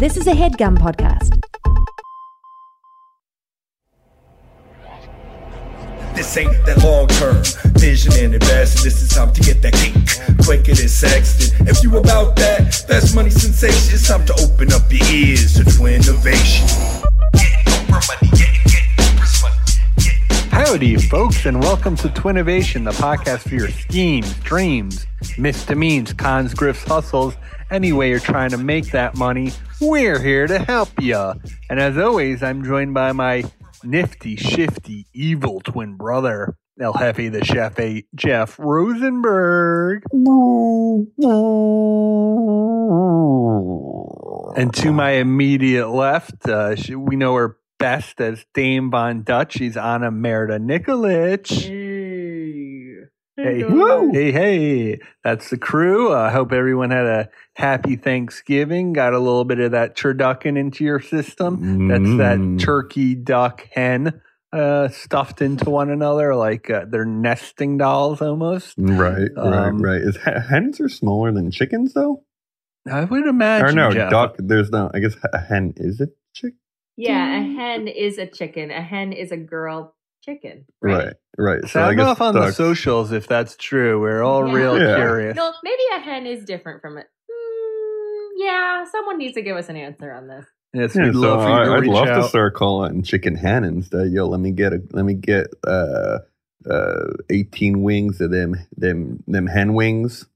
This is a headgum podcast. This ain't that long term vision and investing. This is time to get that cake quicker than Sexton. If you about that, that's money sensation. It's time to open up your ears to twin innovation. Getting Oprah money, getting, getting Oprah's money. Getting Howdy, folks, and welcome to Twinnovation, the podcast for your schemes, dreams, misdemeans, cons, grifts, hustles. Any way you're trying to make that money, we're here to help you. And as always, I'm joined by my nifty, shifty, evil twin brother, El Jefe the Chef, Jeff Rosenberg. And to my immediate left, uh, she, we know her best as Dame Von Dutch. She's Anna Merda Nikolic. Hey, hey, hey, that's the crew. I hope everyone had a happy Thanksgiving. Got a little bit of that turducken into your system. That's Mm. that turkey, duck, hen uh, stuffed into one another like uh, they're nesting dolls almost. Right, right, Um, right. Is hens are smaller than chickens though? I would imagine. or no, Jeff. duck. There's no. I guess a hen is a chick. Yeah, a hen is a chicken. A hen is a girl chicken. Right, right. So I guess off on the socials if that's true. We're all Yeah. real Yeah. curious. No, maybe a hen is different from it. Mm, yeah, someone needs to give us an answer on this. Yes, Yeah, we'd so love for you to I, I'd reach love out. to start calling chicken hen instead. Yo, let me get a let me get uh uh 18 wings of them them them hen wings.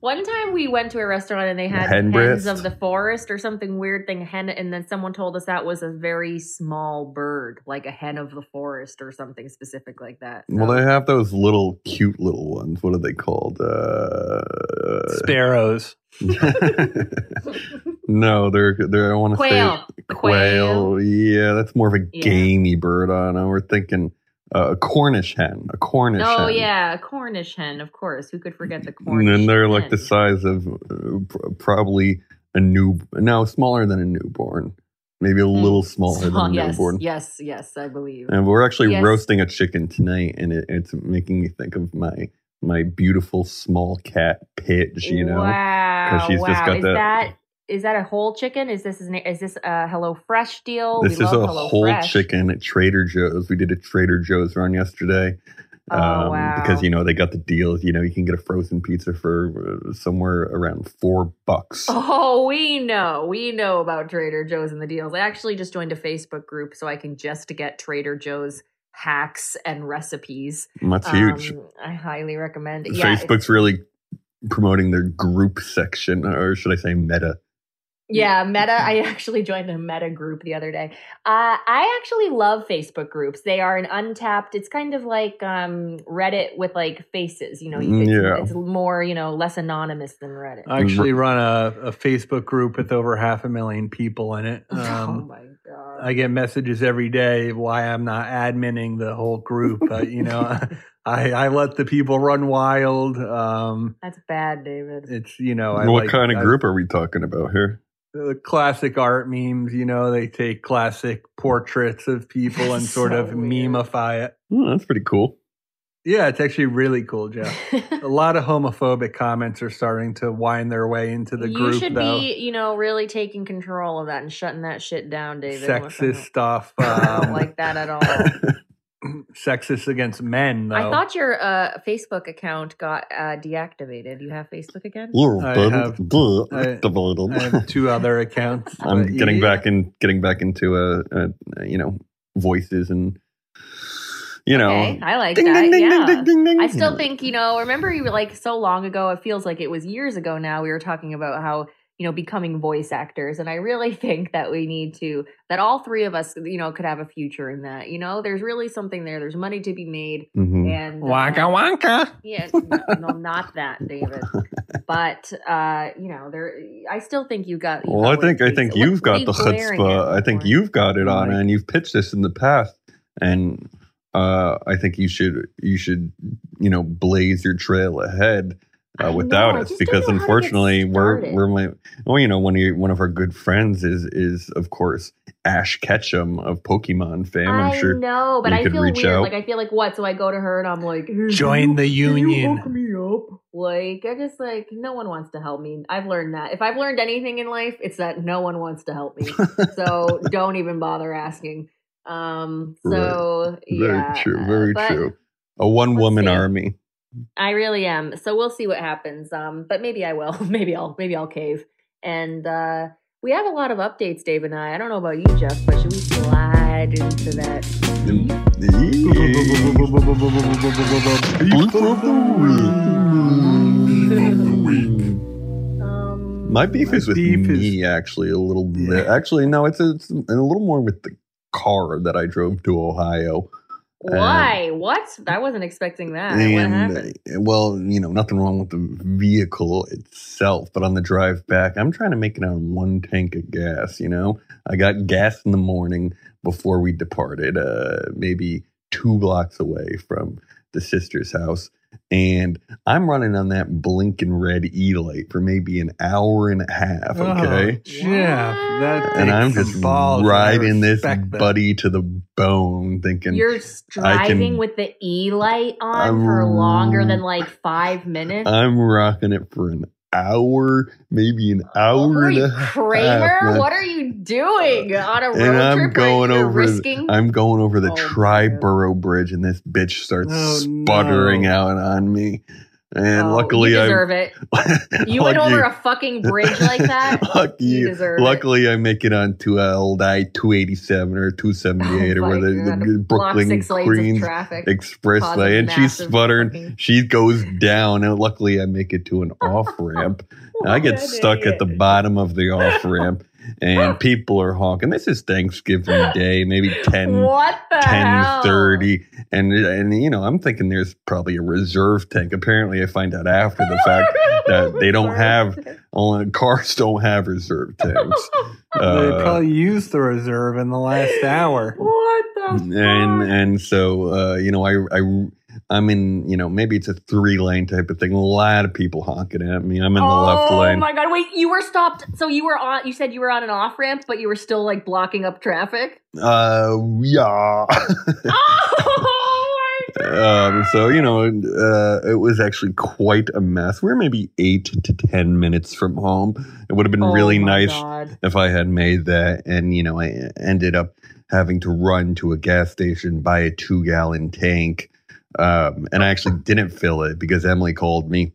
One time we went to a restaurant and they had Hen hens breast? of the forest or something weird thing hen and then someone told us that was a very small bird, like a hen of the forest or something specific like that. Well, they have those little cute little ones. What are they called? Uh, Sparrows. no, they're they're. I want to say quail. Quail. Yeah, that's more of a Yeah. gamey bird. I don't know. We're thinking uh, a Cornish hen. A Cornish hen. Oh hen. yeah, a Cornish hen, of course. Who could forget the cornish hen? And then they're like the size of uh, pr- probably a new. No, smaller than a newborn. Maybe a Hmm. little smaller Small- than a yes, newborn. Yes, yes, I believe. And we're actually Yes. roasting a chicken tonight, and it, it's making me think of my my beautiful small cat Pidge. You know, wow, she's wow. just got is that- that is that a whole chicken? Is this is this a Hello Fresh deal? this we is love a Hello whole Fresh. chicken at Trader Joe's. We did a Trader Joe's run yesterday. Oh, wow. Because you know they got the deals. You know you can get a frozen pizza for uh, somewhere around four bucks. Oh, we know. We know about Trader Joe's and the deals. I actually just joined a Facebook group so I can just get Trader Joe's hacks and recipes. That's huge. Um, I highly recommend it. Yeah, Facebook's really promoting their group section, or should I say meta? Yeah, Meta. I actually joined a Meta group the other day. Uh, I actually love Facebook groups. They are an untapped. It's kind of like um, Reddit with like faces. You know, it's, Yeah. it's more you know less anonymous than Reddit. I actually run a, a Facebook group with over half a million people in it. oh Um, my god! I get messages every day why I'm not adminning the whole group. But, you know, I, I let the people run wild. Um, That's bad, David. it's, you know, I what like- kind of I- group are we talking about here? The classic art memes, you know, they take classic portraits of people and sort So of weird. memify it. Oh, that's pretty cool. Yeah, it's actually really cool, Jeff. a lot of homophobic comments are starting to wind their way into the you group, should though. be, you know, really taking control of that and shutting that shit down, David. Sexist stuff. I don't Um, like that at all. sexist against men, though. I thought your uh, Facebook account got uh, deactivated. You have Facebook again? I have- I- I have two other accounts. I'm getting yeah. back in, getting back into a, a, you know, voices and, you know, Okay, I like ding, that. ding, ding, yeah. ding, ding, ding, I still think, you know, remember you were like so long ago, it feels like it was years ago now, we were talking about how, you know, becoming voice actors. And I really think that we need to, that all three of us, you know, could have a future in that. You know, there's really something there. There's money to be made. Mhm. And uh, Waka waka. Yeah, no, no, not that, David. But uh, you know, there. I still think you got. you Well, I think I think you've What are got the chutzpah. I think you've got it on, and you've pitched this in the past. And uh, I think you should you should you know blaze your trail ahead uh, without know, us because don't know how to get unfortunately we're we're my well you know one of your, one of our good friends is is of course Ash Ketchum of Pokemon fame. I'm sure no but I could feel reach weird. out. Like I feel like what? So I go to her and I'm like, Join can the you- can you union." me up? Like I just like no one wants to help me. I've learned that. If I've learned anything in life, it's that no one wants to help me. so don't even bother asking. Um. So very yeah, true, very but true. A one woman army. I really am. So we'll see what happens. Um. But maybe I will. maybe I'll. Maybe I'll cave. And uh we have a lot of updates, Dave and I. I don't know about you, Jeff, but should we slide into that? Um, My beef My is with beef me, actually, a little bit. Yeah. Actually, no, it's a, it's a little more with the car that I drove to Ohio. Why? what? I wasn't expecting that. what happened? uh, well, you know, nothing wrong with the vehicle itself, but on the drive back, I'm trying to make it on one tank of gas. You know, I got gas in the morning before we departed, uh, maybe two blocks away from the sister's house. And I'm running on that blinking red E light for maybe an hour and a half. Oh, okay. Oh, Jeff, that and I'm just some balls, riding this respect that. buddy to the bone, thinking You're s- driving can- with the E light on I'm for longer than like five minutes. I'm rocking it for an hour, maybe an hour and a half. Kramer? What are you doing uh, on a road and I'm trip? going over. risking. I'm going over the Oh, Tri-Borough Bridge, and this bitch starts Oh, sputtering no. out on me. And Oh, luckily, you I deserve it. You went over a fucking bridge like that. lucky, You deserve it. luckily, I make it onto uh, old I two eighty seven or two seventy eight Oh or where the, the Brooklyn Queens expressway, and she's sputtering. fucking- She goes down, and luckily, I make it to an off ramp. I get stuck at the bottom of the off ramp, and people are honking. This is Thanksgiving Day, maybe 10, What the hell? 10 and and you know i'm thinking there's probably a reserve tank apparently i find out after the fact that they don't have only cars don't have reserve tanks they Uh, probably used the reserve in the last hour. What the and and so uh, you know I I I'm in you know maybe it's a three lane type of thing. A lot of people honking at me. I'm in the left lane. oh my god! Wait, you were stopped. So you were on. You said you were on an off ramp, but you were still like blocking up traffic. Uh, yeah. oh my god! um, so you know, uh, it was actually quite a mess. We are maybe eight to ten minutes from home. It would have been Oh really nice God. if I had made that. And, you know, I ended up having to run to a gas station, buy a two gallon tank. Um, and I actually didn't fill it because Emily called me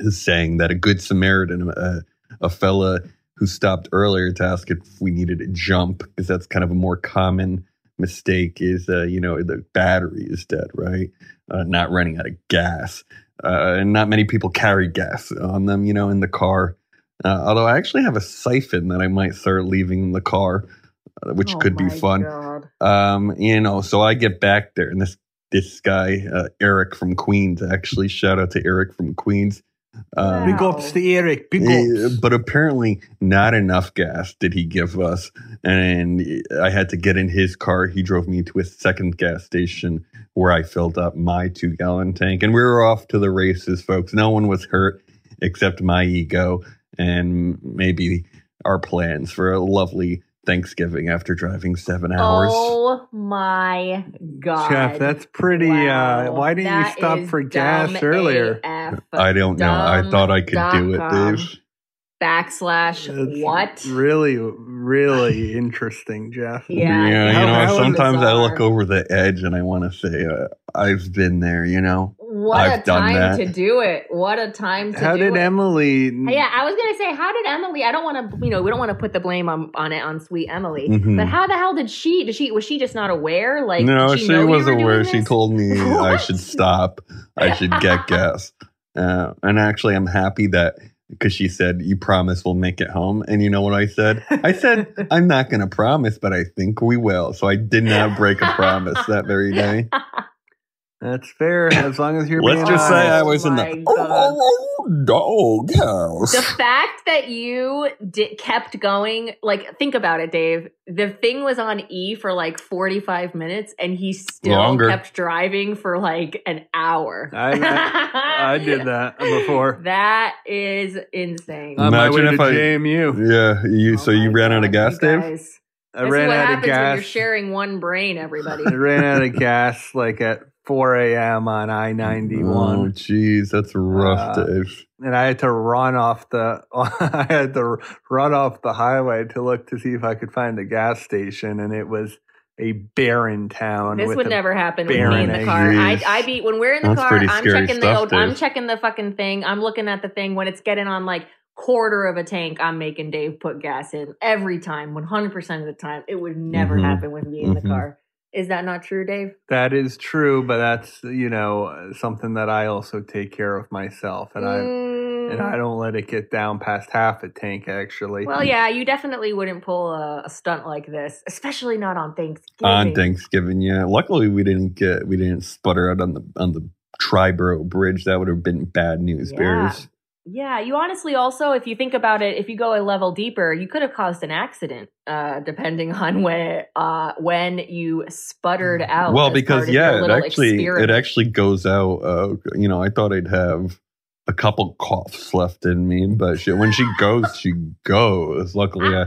saying that a good Samaritan, uh, a fella who stopped earlier to ask if we needed a jump, because that's kind of a more common mistake, is, uh, you know, the battery is dead, right? Uh, not running out of gas. Uh, and not many people carry gas on them, you know, in the car. Uh, although I actually have a siphon that I might start leaving in the car, uh, which Oh could be fun. God. Um, you know, so I get back there, and this this guy uh, Eric from Queens, actually, shout out to Eric from Queens. Um, Big ups to Eric. Big ups. but apparently, not enough gas did he give us, and I had to get in his car. He drove me to a second gas station where I filled up my two gallon tank, and we were off to the races, folks. No one was hurt except my ego and maybe our plans for a lovely Thanksgiving after driving seven hours. Oh my god, Jeff, that's pretty. Wow. uh Why didn't you stop for gas dumb earlier? AF. I don't know. I thought I could do it, Dumb.com. Dave. Backslash That's what? Really, really interesting, Jeff. Yeah, you know, how sometimes I look over the edge and I want to say, uh, I've been there, you know? What I've a done time that. to do it. What a time to How do it. How did. Emily? Yeah, I was gonna say, how did Emily? I don't want to, you know, we don't want to put the blame on on it on sweet Emily. Mhm. But how the hell did she? Did she? Was she just not aware? Like, no, she, she, was were doing aware. She told me I should stop. I should get gas. Uh, and actually, I'm happy that because she said, You promise we'll make it home. And you know what I said? I said, I'm not going to promise, but I think we will. So I did not break a promise that very day. That's fair as long as you're Let's being just say I honest. was in oh my the God. dog house. The fact that you di- kept going, like, think about it, Dave. The thing was on E for like 45 minutes, and he still Longer. kept driving for like an hour. I- I did that before. That is insane. On my way Imagine to if I- JMU. Yeah, you. Oh so you my ran out of gas, Dave? guys. I This ran is what out of happens when you're gas. sharing one brain, everybody. I ran out of gas like at 4 a.m. on I 91. Oh, jeez, that's rough, Uh, Dave. and I had to run off the I had to run off the highway to look to see if I could find a gas station, and it was a barren town. This would never happen with me in the car. I, eggs. I be when we're in the That's car. pretty I'm scary checking the stuff, I'm checking the fucking thing. I'm looking at the thing when it's getting on like quarter of a tank. I'm making Dave put gas in every time, 100 percent of the time. It would never Mhm. happen with me in the Mhm. car. Is that not true, Dave? That is true, but that's you know something that I also take care of myself, and I and Mm. I don't let it get down past half a tank. Actually, Well, yeah, you definitely wouldn't pull a, a stunt like this, especially not on Thanksgiving. On Thanksgiving, yeah. Luckily, we didn't get we didn't sputter out on the on the Triborough Bridge. That would have been bad news Yeah. bears. Yeah, you honestly also, if you think about it, if you go a level deeper, you could have caused an accident, uh, depending on where uh, when you sputtered out. well, because part of your yeah, it actually experiment. it actually goes out. Uh, you know, I thought I'd have a couple coughs left in me, but she, when she goes, she goes. Luckily, I,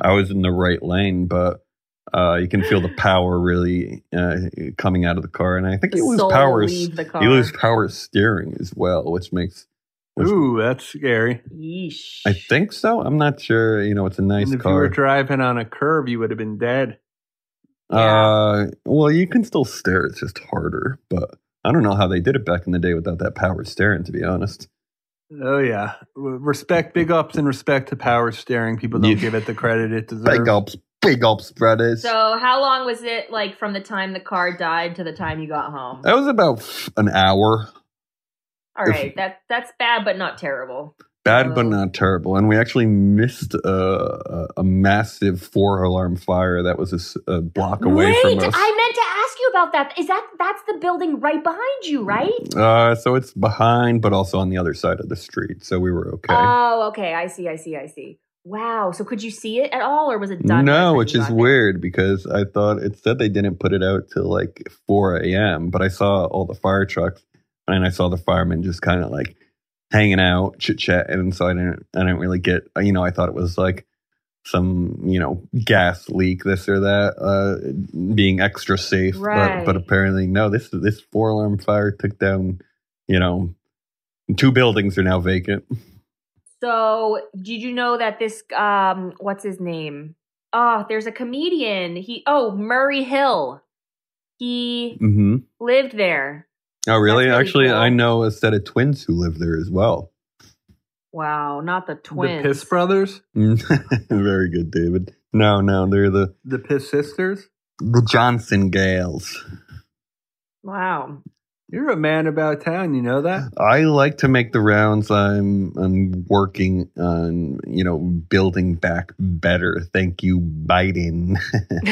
I was in the right lane, but. Uh, you can feel the power really uh, coming out of the car, and I think The you lose power. You lose power steering as well, which makes. Which, ooh, that's scary. Yeesh. I think so. I'm not sure. You know, it's a nice and if you were driving on a curve, you would have been dead. Uh, well, you can still stare. It's just harder. But I don't know how they did it back in the day without that power steering. To be honest, Oh yeah, respect, big ups, and respect to power steering. People don't Yeah. give it the credit it deserves. big ups, big ups, brothers. So, how long was it like from the time the car died to the time you got home? that was about an hour. All right, that that's bad, but not terrible. Bad, but not terrible. And we actually missed a, a, a massive four alarm fire that was a block away Wait, from us. I meant to ask you about that. Is that that's the building right behind you, right? uh, so it's behind, but also on the other side of the street. So we were okay. Oh, okay. I see. I see. I see. Wow. So could you see it at all, or was it done? No, which is weird because I thought it said they didn't put it out till like 4 a.m. But I saw all the fire trucks and I saw the firemen just kind of like hanging out, chit chat, and so I didn't, I didn't really get, you know, I thought it was like some, you know, gas leak, this or that, uh, being extra safe. But Right. but apparently, no. This this four alarm fire took down, you know, two buildings are now vacant. So did you know that this um what's his name? Oh, there's a comedian. He oh Murray Hill. He mm-hmm. lived there. Oh, really? really Actually, cool. I know a set of twins who live there as well. Wow, not the twins. The Piss Brothers, Very good, David. No, no, they're the the Piss Sisters. the Johnson Gales. Wow. You're a man about town. You know that. I like to make the rounds. I'm I'm working on you know building back better. Thank you, Biden.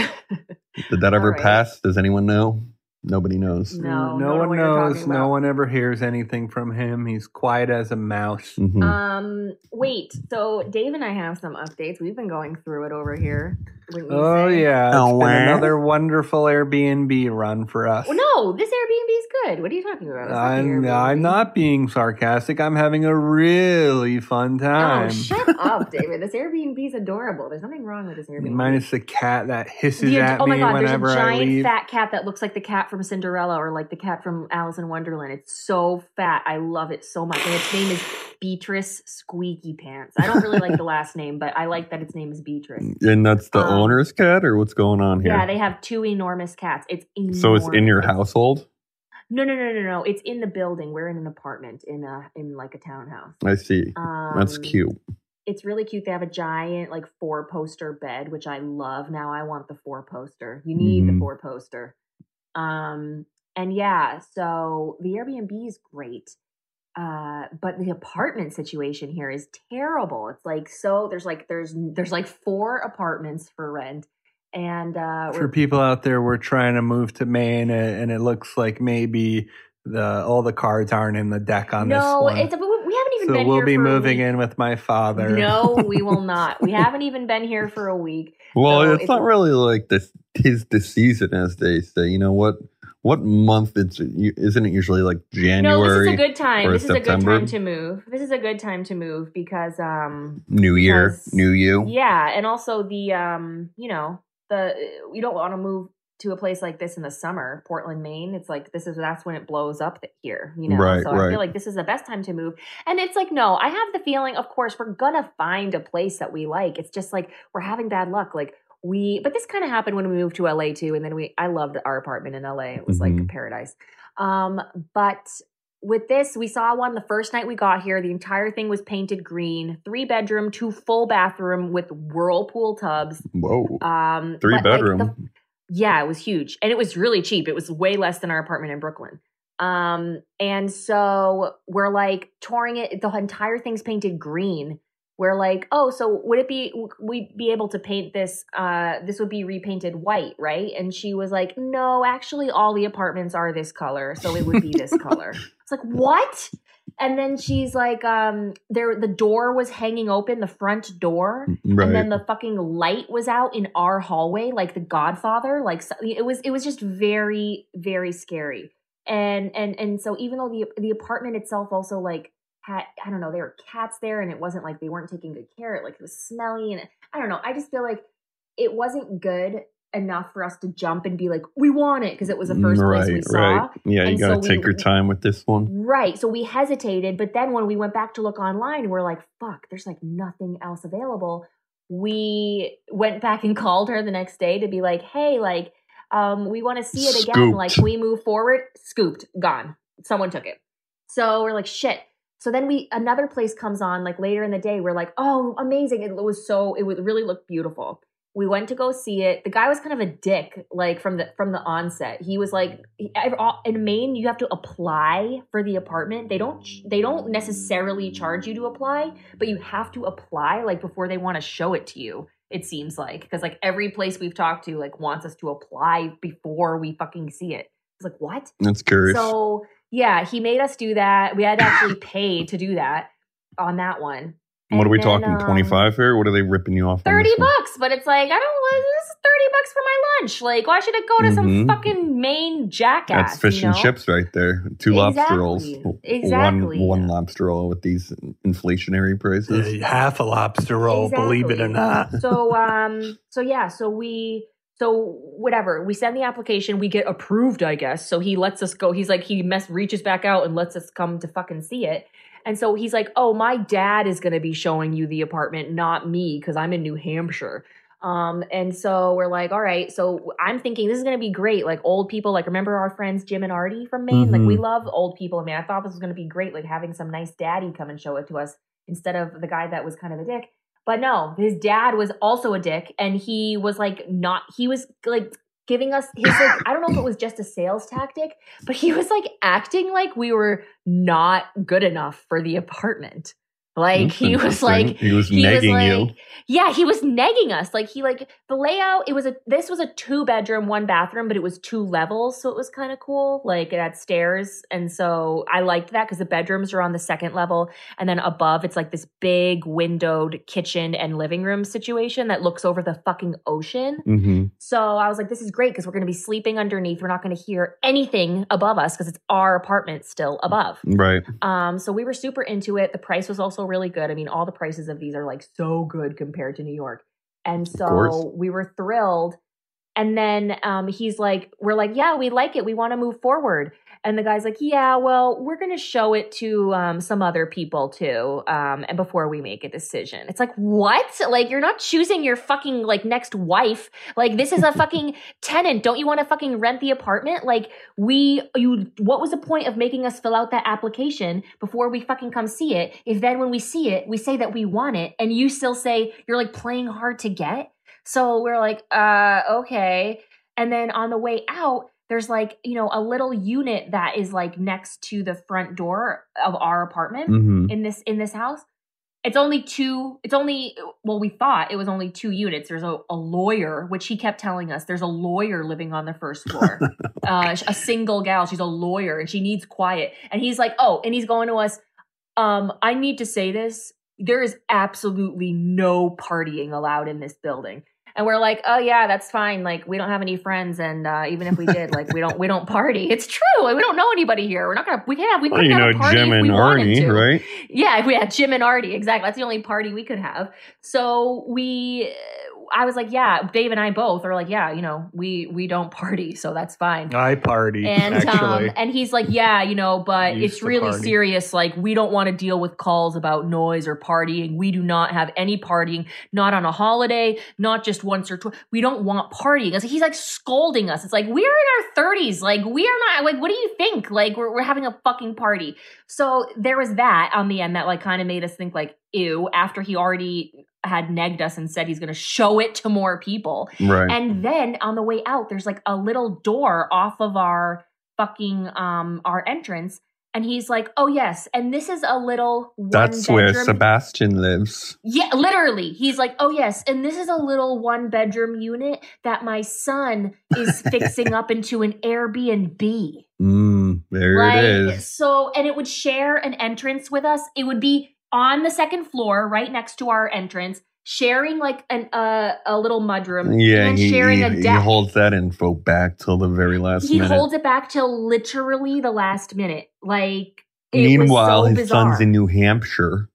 Did that ever All right. pass? Does anyone know? Nobody knows. No, no don't one knows. No one ever hears anything from him. He's quiet as a mouse. Mhm. Um, wait. So Dave and I have some updates. We've been going through it over here. Oh say? yeah, it's Oh, been wow. another wonderful Airbnb run for us. Well, no, this Airbnb is good. What are you talking about? It's not the I'm I'm not being sarcastic. I'm having a really fun time. Oh, shut up, David. This Airbnb is adorable. There's nothing wrong with this Airbnb. Minus the cat that hisses The- at oh my me god, there's a giant fat cat that looks like the cat from Cinderella or like the cat from Alice in Wonderland. It's so fat. I love it so much. And its name is Beatrice Squeaky Pants. I don't really like the last name, but I like that its name is Beatrice. And that's the Um, owner's cat, or what's going on here? Yeah, they have two enormous cats. It's enormous. so it's in your household. No, no, no, no, no. It's in the building. We're in an apartment in a in like a townhouse. I see. Um, That's cute. It's really cute. They have a giant like four poster bed, which I love. Now I want the four poster. You need the Mhm. four poster. Um and yeah, so the Airbnb is great. Uh but the apartment situation here is terrible. It's like so there's like there's there's like four apartments for rent And uh, For people out there, we're trying to move to Maine, and and it looks like maybe the all the cards aren't in the deck on this no, one. it's we haven't even so been we'll here be for a moving week. in with my father. No, we will not. We haven't even been here for a week. Well, So it's if- not really like this. Tis the season, as they say. You know what? What month? It's isn't it usually like January? No, this is a good time. This is a good time to move. This is a good time to move because um New Year, because- New You? Yeah, and also the um, you know, the you don't want to move to a place like this in the summer, Portland, Maine. It's like this is that's when it blows up here, you know. Right, so I right. feel like this is the best time to move. And it's like no, I have the feeling of course we're to find a place that we like. It's just like we're having bad luck like we but this kind of happened when we moved to LA too and then we I loved our apartment in LA. It was like Mhm. paradise. Um but with this, we saw one the first night we got here. The entire thing was painted green, three bedroom, two full bathroom with whirlpool tubs. Whoa, Um, three but, like, bedroom. the- yeah, it was huge, and it was really cheap. It was way less than our apartment in Brooklyn. Um, and so we're like touring it. The entire thing's painted green. We're like, oh, so would it be we be able to paint this? Uh, this would be repainted white, right? And she was like, no, actually, all the apartments are this color, so it would be this color. It's like what? And then she's like, um, there the door was hanging open, the front door, right. and then the fucking light was out in our hallway like the godfather like so- it was it was just very very scary and and and so even though the the apartment itself also like had i don't know there were cats there and it wasn't like they weren't taking good care of it like it was smelly and i don't know i just feel like it wasn't good enough for us to jump and be like we want it because it was the first place we right, saw right. Yeah, you got to so we- take your time with this one. Right. So we hesitated, but then when we went back to look online, we're like, fuck, there's like nothing else available. We went back and called her the next day to be like, hey, like, um, we want to see it again. Scooped. Like, we move forward, scooped, gone. Someone took it. So we're like, shit. So then we another place comes on like later in the day. We're like, oh, amazing! It was so it would really look beautiful. We went to go see it. The guy was kind of a dick, like from the from the onset. He was like, in Maine, you have to apply for the apartment. They don't they don't necessarily charge you to apply, but you have to apply like before they want to show it to you. It seems like because like every place we've talked to like wants us to apply before we fucking see it. It's like what? That's curious. So yeah, he made us do that. We had to actually pay to do that on that one. what are we then, talking? um, Twenty five here? What are they ripping you off? Thirty this one? bucks, but it's like I don't. This is thirty bucks for my lunch. Like, why should it go to some Mhm. fucking Maine jackass? That's fish you and chips right there. Two lobster rolls. Exactly. Exactly. One one lobster roll with these inflationary prices. Yeah, half a lobster roll, believe it or not. so um so yeah so we so whatever we send the application we get approved i guess. So he lets us go he's like he mess reaches back out and lets us come to fucking see it. And so he's like oh my dad is going to be showing you the apartment not me because i'm in new hampshire. Um and so we're like all right. So i'm thinking this is going to be great. Like old people like remember our friends jim and artie from maine? Like we Mhm. love old people. I mean i thought this was going to be great like having some nice daddy come and show it to us instead of the guy that was kind of a dick but no, his dad was also a dick, and he was like not. He was like giving us his like. I don't know if it was just a sales tactic, but he was like acting like we were not good enough for the apartment. Like he was like he was he was like, you. yeah, he was negging us. Like he like the layout. It was a this was a two bedroom, one bathroom, but it was two levels, so it was kind of cool. Like it had stairs, and so I liked that because the bedrooms are on the second level, and then above it's like this big windowed kitchen and living room situation that looks over the fucking ocean. hmm So I was like, this is great because we're going to be sleeping underneath. We're not going to hear anything above us because it's our apartment still above. Right. Um, so we were super into it. The price was also really good. I mean, all the prices of these are like so good compared to New York. And so we were thrilled. And then um, he's like, we're like, yeah, we like it. We want to move forward. And the guy's like, yeah, well, we're going to show it to um, some other people too. Um, and before we make a decision, it's like, what? Like, you're not choosing your fucking like next wife. Like, this is a fucking tenant. Don't you want to fucking rent the apartment? Like, we, you, what was the point of making us fill out that application before we fucking come see it? If then when we see it, we say that we want it and you still say you're like playing hard to get? So we're like, uh, okay. And then on the way out, there's like, you know, a little unit that is like next to the front door of our apartment hmm in this in this house. it's only two it's only well we thought it was only two units. There's a, a lawyer which he kept telling us there's a lawyer living on the first floor. Uh, a single gal. She's a lawyer and she needs quiet. And he's like oh and he's going to us um i need to say this. There is absolutely no partying allowed in this building and we're like oh yeah that's fine like we don't have any friends and uh, even if we did like we don't we don't party it's true we don't know anybody here we're not gonna we can't have we Well, couldn't you have know, a party Jim if and we Arnie, to. right? Yeah, if we had Jim and Artie. Exactly. That's the only party we could have. So we, I was like, yeah, Dave and I both are like, yeah, you know, we we don't party, so that's fine. I party And actually. um, and he's like, yeah, you know, but it's really party. serious. Like, we don't want to deal with calls about noise or partying. We do not have any partying, not on a holiday, not just once or twice. We don't want partying. Like, he's like scolding us. It's like we're in our thirties. Like, we are not. Like, what do you think? Like, we're we're having a fucking party. So there was that on the end that like kind of made us think like, ew. After he already had negged us and said he's going to show it to more people. Right. And then on the way out, there's like a little door off of our fucking um our entrance. And he's like, "Oh yes, and this is a little one That's where. Sebastian lives. yeah, literally, he's like, "Oh yes, and this is a little one bedroom unit that my son is fixing up into an Airbnb." Mm, there Like, it is. So, and it would share an entrance with us. It would be on the second floor, right next to our entrance, sharing like an uh, a little mudroom Yeah, and he, sharing he, a he holds that info back till the very last he minute. holds it back till literally the last minute. Like Meanwhile, so his bizarre. son's in New Hampshire,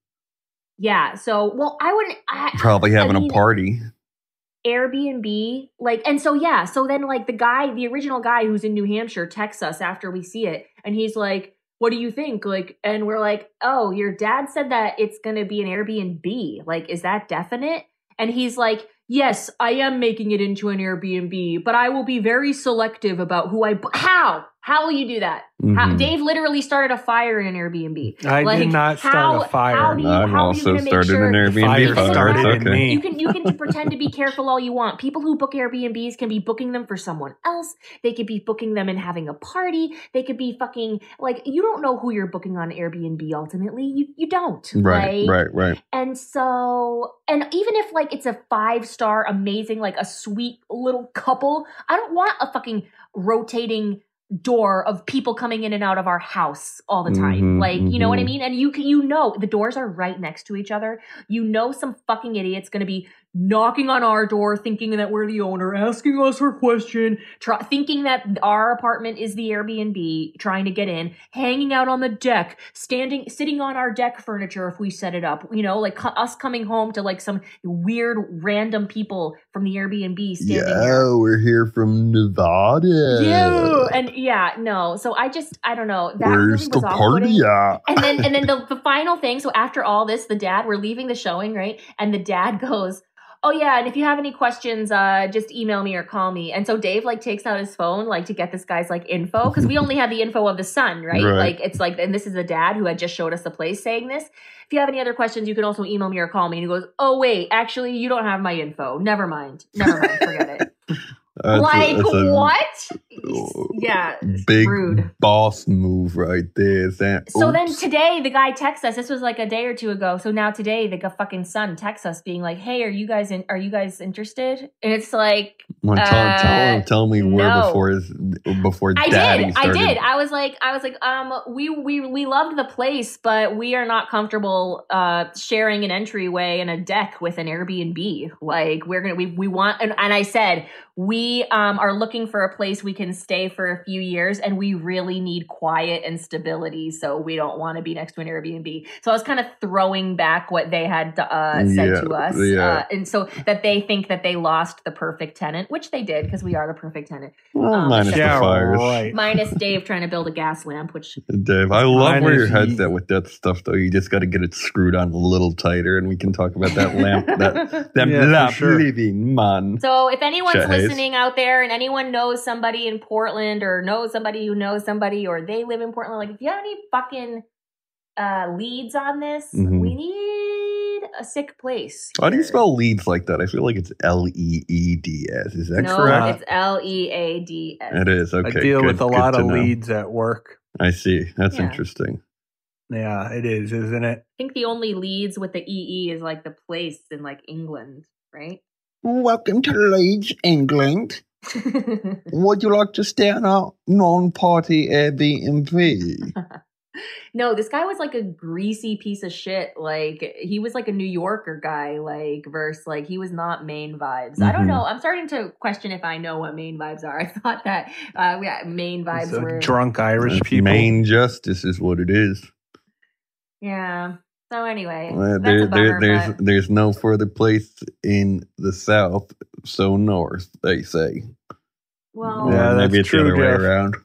yeah. So, well, I wouldn't. I, probably having mean- a party. Airbnb, like, and so yeah, so then like the guy, the original guy who's in New Hampshire, texts us after we see it, and he's like, "What do you think?" Like, and we're like, "Oh, your dad said that it's gonna be an Airbnb. Like, is that definite?" And he's like, "Yes, I am making it into an Airbnb, but I will be very selective about who I. How? How will you do that? How, Mhm. Dave literally started a fire in an Airbnb. I Like, did not start how- a fire. how do you- I've how are you also gonna started sure- an Airbnb fire fire. started It's in okay. me. You can you can pretend to be careful all you want. People who book Airbnbs can be booking them for someone else. They could be booking them and having a party. They could be fucking like you don't know who you're booking on Airbnb ultimately. You you don't. Right, Like, right, right. And so and even if like it's a five star amazing like a sweet little couple, I don't want a fucking rotating door of people coming in and out of our house all the time. Mhm, like, you know what I mhm. mean? And you can you know the doors are right next to each other. You know some fucking idiot's going to be knocking on our door thinking that we're the owner, asking us for a question, try, thinking that our apartment is the Airbnb, trying to get in, hanging out on the deck, standing sitting on our deck furniture if we set it up, you know, like us coming home to like some weird random people from the Airbnb standing. Yeah, we're here from Nevada. Yeah, and yeah, no. So I just I don't know. That Where's really the party at? And then and then the, the final thing. So after all this, the dad we're leaving the showing right, and the dad goes, "Oh yeah, and if you have any questions, uh, just email me or call me." And so Dave like takes out his phone like to get this guy's like info because we only have the info of the son, right? Right. Like it's like, and this is the dad who had just showed us the place saying this. If you have any other questions, you can also email me or call me. And he goes, "Oh wait, actually, you don't have my info. Never mind. Never mind. Forget it." That's like that's a what? Yeah, Big rude. boss move right there. That, So then today the guy texts us. This was like a day or two ago. So now today the fucking son texts us being like, "Hey, are you guys in? Are you guys interested?" And it's like, Well, tell, uh, tell tell me where no. before his before I daddy did, I did. I was like, I was like, um, we we we loved the place, but we are not comfortable uh sharing an entryway and a deck with an Airbnb. Like we're gonna we we want and, and I said we um are looking for a place we can stay for a few years and we really need quiet and stability so we don't want to be next to an airbnb so i was kind of throwing back what they had uh, said Yeah, to us yeah. uh, and so that they think that they lost the perfect tenant which they did because we are the perfect tenant Well, Um, minus yeah, the fires. right. minus dave trying to build a gas lamp which Dave, I love where your is head's at with that stuff, though. You just got to get it screwed on a little tighter, and we can talk about that lamp, that that Yeah, lamp sure. living man. So if anyone's Shit haze. listening out there and anyone knows somebody in Portland or know somebody who knows somebody or they live in Portland, like if you have any fucking uh leads on this, Mhm. we need a sick place. How do you spell leads like that? I feel like it's L E E D S. Is that no, correct? it's L E A D S. It is okay. I deal good- with a lot of know. leads at work. I see. That's Yeah. interesting. Yeah, it is, isn't it? I think the only leads with the EE is like the place in like England, right? Welcome to Leeds, England. Would you like to stay on our non-party Airbnb? no, this guy was like a greasy piece of shit. Like he was like a New Yorker guy, like versus like he was not Maine vibes. I don't Mhm. know. I'm starting to question if I know what Maine vibes are. I thought that uh yeah, Maine vibes So were drunk Irish people. Main justice is what it is. Yeah. So anyway, Uh, that's there, a there, there's but- there's no further place in the South so north. They say. well, Or Yeah, maybe that's it's the other true, way around.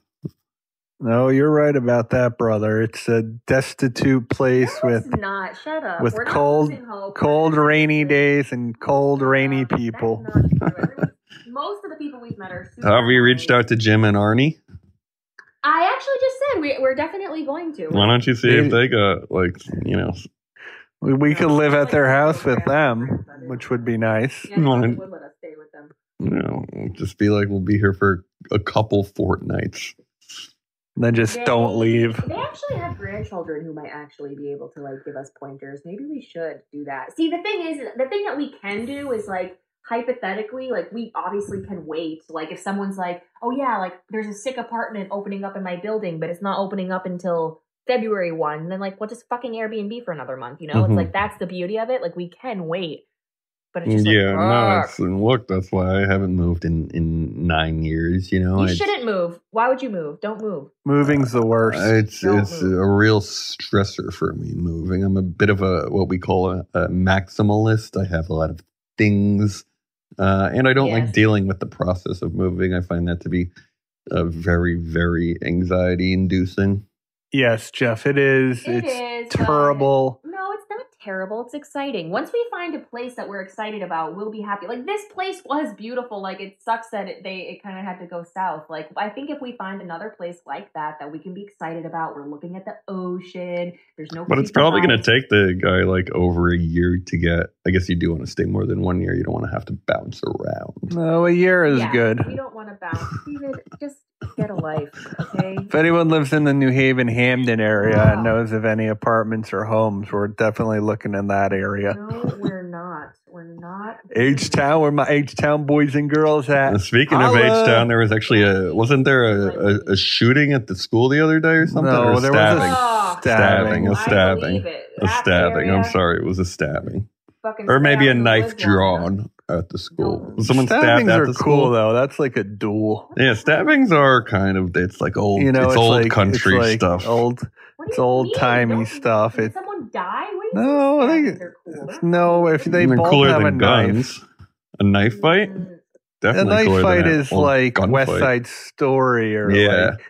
No, you're right about that, brother. It's a destitute place No, with not. Shut up. with We're cold- losing cold, rainy days and cold, rainy people. not Most of the people we've met are. Super Have you reached out to Jim and Arnie? I actually just said we, we're definitely going to. Why don't you see if they got like you know? We, we could live at their house with them, which would be nice. Yeah, I thought they Wanna- would let us stay with them. You know, just be like we'll be here for a couple fortnights. Then just don't leave. They actually have grandchildren who might actually be able to like give us pointers. Maybe we should do that. See, the thing is, the thing that we can do is like hypothetically, like we obviously can wait. Like if someone's like, "Oh yeah, like there's a sick apartment opening up in my building, but it's not opening up until February one," then like, we'll just fucking Airbnb for another month. You know, Mhm. it's like that's the beauty of it. Like we can wait, but it's just yeah, like, no, fuck. and look, that's why I haven't moved in in nine years. You know, you It's- shouldn't move. Why would you move? Don't move. Moving's the worst. It's Don't it's move. a real stressor for me moving. I'm a bit of a what we call a, a maximalist. I have a lot of things, uh, and I don't like dealing with the process of moving. I find that to be uh, very very anxiety inducing. yes, Jeff, it is. It it's is, but- terrible. No, it's not terrible. It's exciting. Once we find a place that we're excited about, we'll be happy. Like this place was beautiful. Like it sucks that it, they it kind of had to go south. Like I think if we find another place like that that we can be excited about, we're looking at the ocean. There's no. But it's probably going to take the guy like over a year to get. I guess you do want to stay more than one year. You don't want to have to bounce around. No, a year is Yeah, good. We don't want to bounce. David, just get a life, okay? If anyone lives in the New Haven Hamden area Wow. and knows of any apartments or homes, we're definitely looking in that area. No, we're not. We're not. H Town, where my H Town boys and girls at. Speaking of H Town, there was actually a wasn't there a, a, a shooting at the school the other day or something? No, or a there was a stabbing? Oh, Stabbing, a I stabbing, believe it. a stabbing. area, I'm sorry, it was a stabbing, fucking or maybe a knife was long enough. drawn at the school. No. Someone stabbed Stabbings at are the cool school. though. That's like a duel. Yeah, stabbings are kind of it's like old. You know, it's, it's, old like, country it's like stuff. Old. It's old-timey stuff. Did It- someone die? What you No, I think think stabbings are cool? No. If they They're both cooler have a than knife, guns. A knife fight, Mm, a definitely knife cooler fight than a is like gunfight. West Side Story or Yeah. like.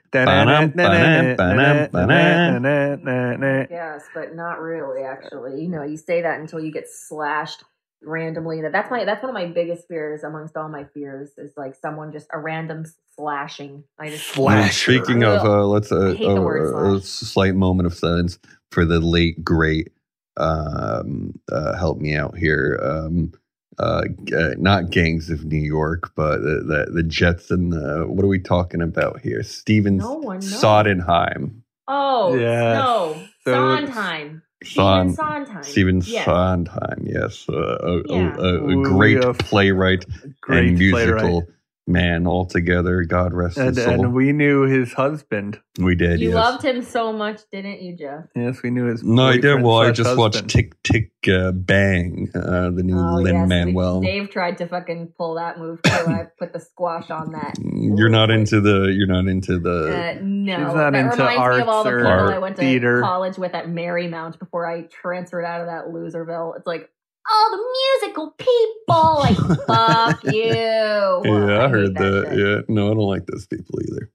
Yes, but not really. Actually, you know, you say that until you get slashed randomly. That that's my that's one of my biggest fears amongst all my fears is like someone just a random slashing. I just Slasher. Speaking of, uh, let's uh, I hate the word uh, a slight moment of silence for the late great. Um, uh, help me out here. Um, uh, uh, not gangs of New York, but the the, the Jets and the what are we talking about here? Steven No one. Sodenheim. Oh yeah, no, So it's- Sondheim. Son, Stephen Sondheim. Stephen Yes. Sondheim, yes, uh, a, Yeah. a, a, a great playwright Great and musical playwright. Man altogether. God rest And, his soul. and we knew his husband. we did. You yes. loved him so much, didn't you, Jeff? Yes, we knew his. No, I did. Well, I slash just watched. Tick Tick uh, Bang, uh, the new Oh, Lin yes, Manuel. Dave tried to fucking pull that move too. I put the squash on that. You're not into the. You're not into the. Uh, no, She's not that into reminds me of all the arts or people I art, went to theater. college with at Marymount before I transferred out of that loserville. It's like all the musical people, like fuck you. yeah, I, hate heard that. shit. Yeah, no, I don't like those people either.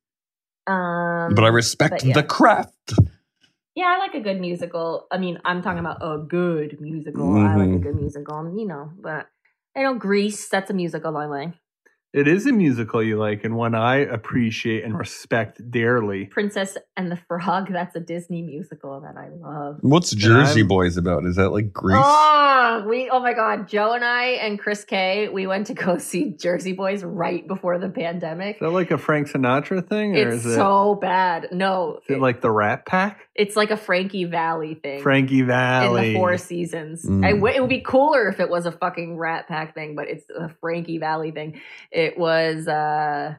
Um, But I respect but yeah. the craft. yeah, I like a good musical. I mean, I'm talking about a good musical. I like a Mhm. good musical, you know. But I know Grease. That's a musical I like. It is a musical you like, and one I appreciate and respect dearly. Princess and the Frog. That's a Disney musical that I love. What's Jersey I'm- Boys about? Is that like Grease? Oh, we oh my god, Joe and I and Chris K, we went to go see Jersey Boys right before the pandemic. Is that like a Frank Sinatra thing, or It's is it, so bad. No, is it like the Rat Pack? It's like a Frankie Valli thing. Frankie Valli. in the Four Seasons. Mm. I w- it would be cooler if it was a fucking Rat Pack thing, but it's a Frankie Valli thing. It was uh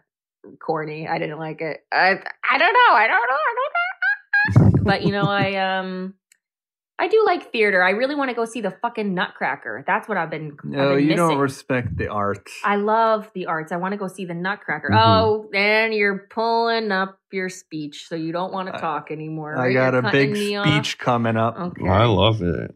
corny. I didn't like it. I I don't know. I don't know. I don't know. but you know, I um I do like theater. I really want to go see the fucking Nutcracker. That's what I've been. I've no, been you missing. don't respect the arts. I love the arts. I want to go see the Nutcracker. Mhm. Oh, and you're pulling up your speech, so you don't want to I- talk anymore. I got a big me off. speech coming up. Okay. I love it.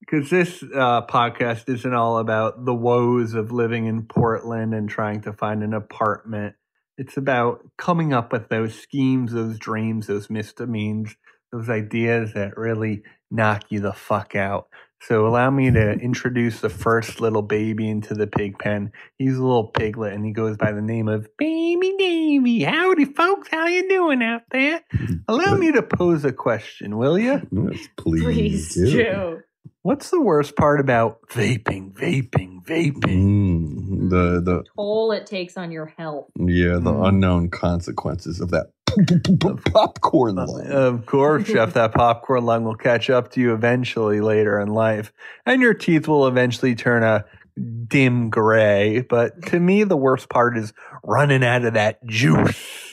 because this uh, podcast isn't all about the woes of living in Portland and trying to find an apartment. It's about coming up with those schemes, those dreams, those misdemeans, those ideas that really knock you the fuck out. So allow me to introduce the first little baby into the pig pen. He's a little piglet and he goes by the name of Baby Davy. Howdy folks, how you doing out there? Allow me to pose a question, will you? Yes, please, Please do. do. What's the worst part about vaping, vaping, vaping? Mm, the the Toll it takes on your health. yeah the Mm. unknown consequences of that popcorn lung. Of course, Jeff, that popcorn lung will catch up to you eventually later in life, and your teeth will eventually turn a dim gray. But to me, the worst part is running out of that juice.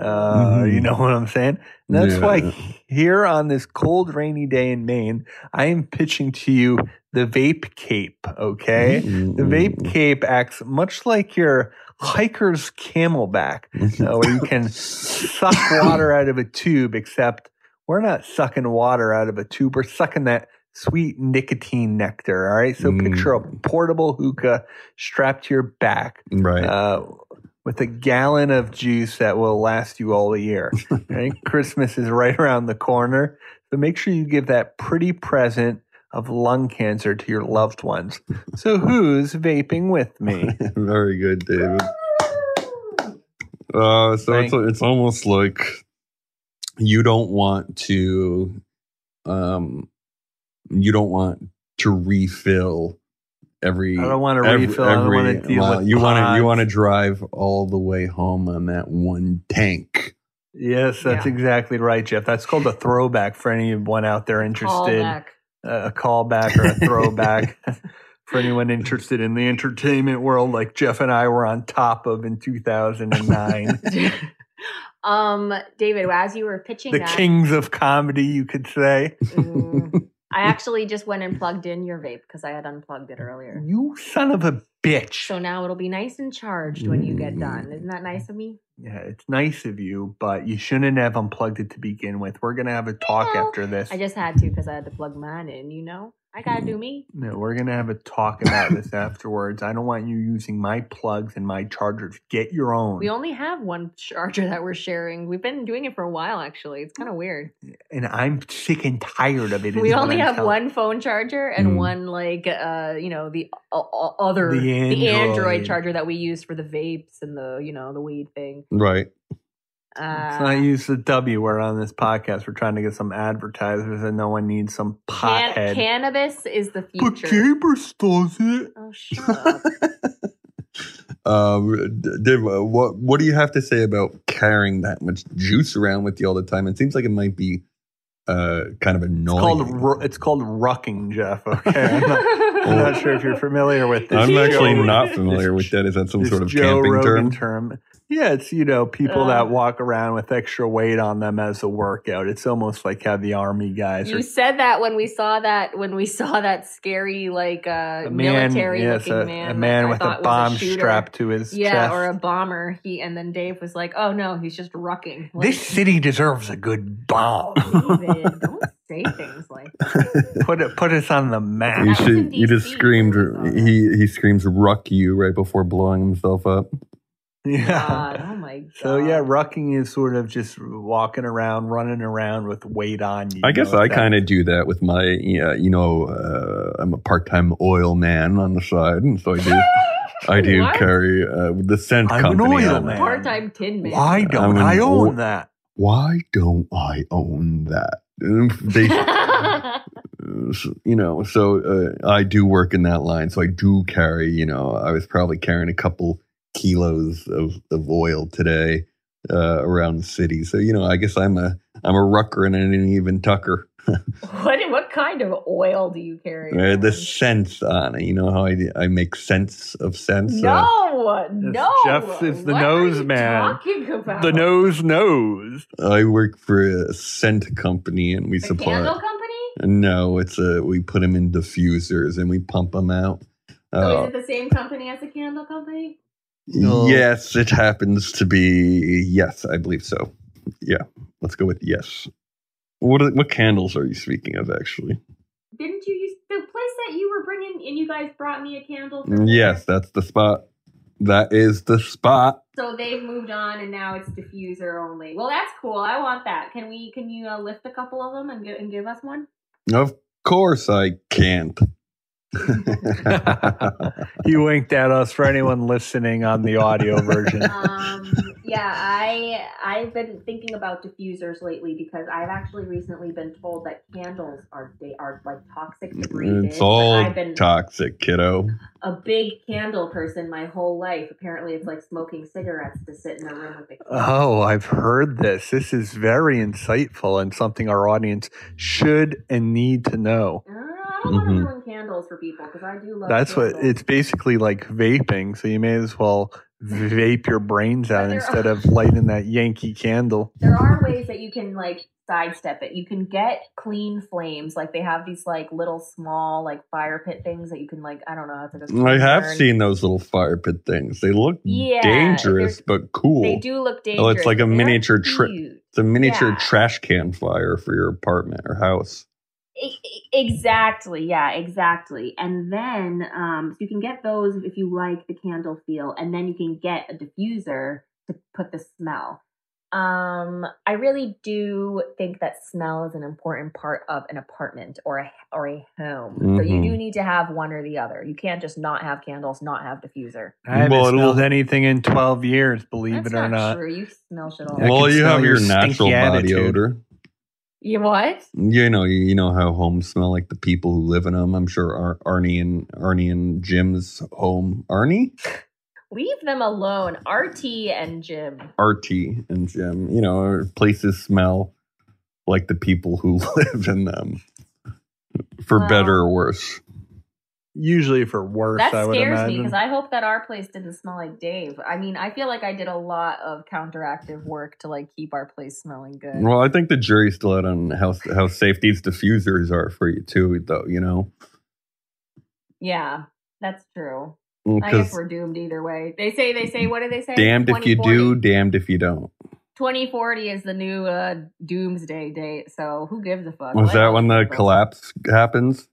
Uh, Mhm. You know what I'm saying? And that's Yeah. why here on this cold, rainy day in Maine, I am pitching to you the vape cape. Okay. The vape cape acts much like your hiker's CamelBak, uh, where you can suck water out of a tube, except we're not sucking water out of a tube. We're sucking that sweet nicotine nectar. All right. So Mm. picture a portable hookah strapped to your back right. uh, with a gallon of juice that will last you all the year. Right? Christmas is right around the corner. So make sure you give that pretty present of lung cancer to your loved ones. So who's vaping with me? Very good, David. Uh, so it's it's almost like you don't want to, um, you don't want to refill every. I don't want to every- refill. I don't want to deal well, with you want to you want to drive all the way home on that one tank. Yes, that's Yeah. exactly right, Jeff. That's called a throwback for anyone out there interested. Callback. Uh, a callback or a throwback for anyone interested in the entertainment world, like Jeff and I were on top of in 2009. um, David, as you were pitching the that, kings of comedy, you could say. Mm, I actually just went and plugged in your vape because I had unplugged it earlier. You son of a bitch. So now it'll be nice and charged when you get done. Isn't that nice of me? Yeah, it's nice of you, but you shouldn't have unplugged it to begin with. We're gonna have a talk after this. I just had to because I had to plug mine in. You know, I gotta do me. no, we're gonna have a talk about this afterwards. I don't want you using my plugs and my chargers. Get your own. We only have one charger that we're sharing. We've been doing it for a while, actually. It's kind of weird. and I'm sick and tired of it. we only have telling- one phone charger and Mm. one like uh you know the uh, other The the Android Android. charger that we use for the vapes and the you know the weed thing. Right. Uh, Let's not use the W word on this podcast. We're trying to get some advertisers, and no one needs some can- pothead. cannabis is the but future. Chambers does it. Oh, shut up. Um, Dave, what what do you have to say about carrying that much juice around with you all the time? It seems like it might be uh, kind of It's annoying. called ru- it's called rucking, Jeff. Okay, I'm not, I'm not sure if you're familiar with this. I'm actually not familiar with that. Is that some sort of Joe camping Rogan term? Yeah, it's you know people Uh. that walk around with extra weight on them as a workout. It's almost like how the army guys you are. said that when we saw that when we saw that scary like uh A man, military yes, looking a, man a man I with a bomb shooter. strapped to his yeah chest. or a bomber he and then dave was like oh no he's just rucking like, this city deserves a good bomb. David, don't say things like that. put it, put us on the map. You should. You just screamed. when we saw that. He he screams "ruck you" right before blowing himself up. Yeah. God, oh my god So yeah, rucking is sort of just walking around, running around with weight on you. I guess know, I kind of do that with my. Yeah, you know, uh, I'm a part-time oil man on the side, and so I do. I do What? carry uh, the scent I'm an company. oil man. Part-time tin man. Why don't I'm an I own old- that? Why don't I own that? They, you know, so uh, I do work in that line. So I do carry, you know, I was probably carrying a couple kilos of, of oil today uh, around the city. So, you know, I guess I'm a I'm a rucker and an even tucker. what what kind of oil do you carry? Uh, the around? scents on it. You know how I, I make sense of scents? Uh, No, no. Jeff is the What nose man. The nose knows. I work for a scent company and we The supply. candle company. No, it's a we put them in diffusers and we pump them out. So Uh, is it the same company as the candle company? No. Yes, it happens to be. Yes, I believe so. Yeah, let's go with yes. What are, what candles are you speaking of? Actually, Didn't you use the place that you were bringing and you guys brought me a candle? for yes, dinner? that's the spot. That is the spot. So they've moved on and now it's diffuser only. Well, that's cool. I want that. Can we? Can you uh, lift a couple of them and, gi- and give us one? Of course, I can't. He winked at us for anyone listening on the audio version. um, yeah, I I've been thinking about diffusers lately because I've actually recently been told that candles are they are like toxic to breathe it's in. all I've been toxic, kiddo. a big candle person my whole life. Apparently, it's like smoking cigarettes to sit in a room with a candle. Oh, I've heard this. This is very insightful and something our audience should and need to know. Uh, I don't want Mhm. to ruin candles for people because I do love. That's what it's basically like vaping. So you may as well vape your brains out There instead are- of lighting that Yankee candle. There are ways that you can like sidestep it. You can get clean flames. Like they have these like little small like fire pit things that you can like I don't know. It's like a I have burn. seen those little fire pit things. They look Yeah, dangerous, but cool. They do look dangerous. Oh, it's like a they miniature tri- cute. It's a miniature Yeah. trash can fire for your apartment or house. Exactly. Yeah, exactly. And then um, so you can get those if you like the candle feel, and then you can get a diffuser to put the smell. Um, I really do think that smell is an important part of an apartment or a or a home. So you Mhm. do need to have one or the other. You can't just not have candles, not have diffuser. I haven't Well, smelled anything in 12 years, believe That's it or not. true. You smell shit all. Well, you have your your natural stinky body attitude. odor. You what? You know, you know how homes smell like the people who live in them. I'm sure Ar- Arnie and Arnie and Jim's home. Arnie, Leave them alone. RT and Jim. RT and Jim. You know, places smell like the people who live in them, for better or worse. Usually for worse, That I would scares me because I hope that our place didn't smell like Dave. I mean, I feel like I did a lot of counteractive work to like keep our place smelling good. Well, I think the jury's still out on how how safe these diffusers are for you too. Though you know, yeah, that's true. I guess because we're doomed either way. They say they say what do they say? damned if you do, damned if you don't. 2040 is the new uh, doomsday date. So who gives a fuck? Was Let that when the people- collapse happens?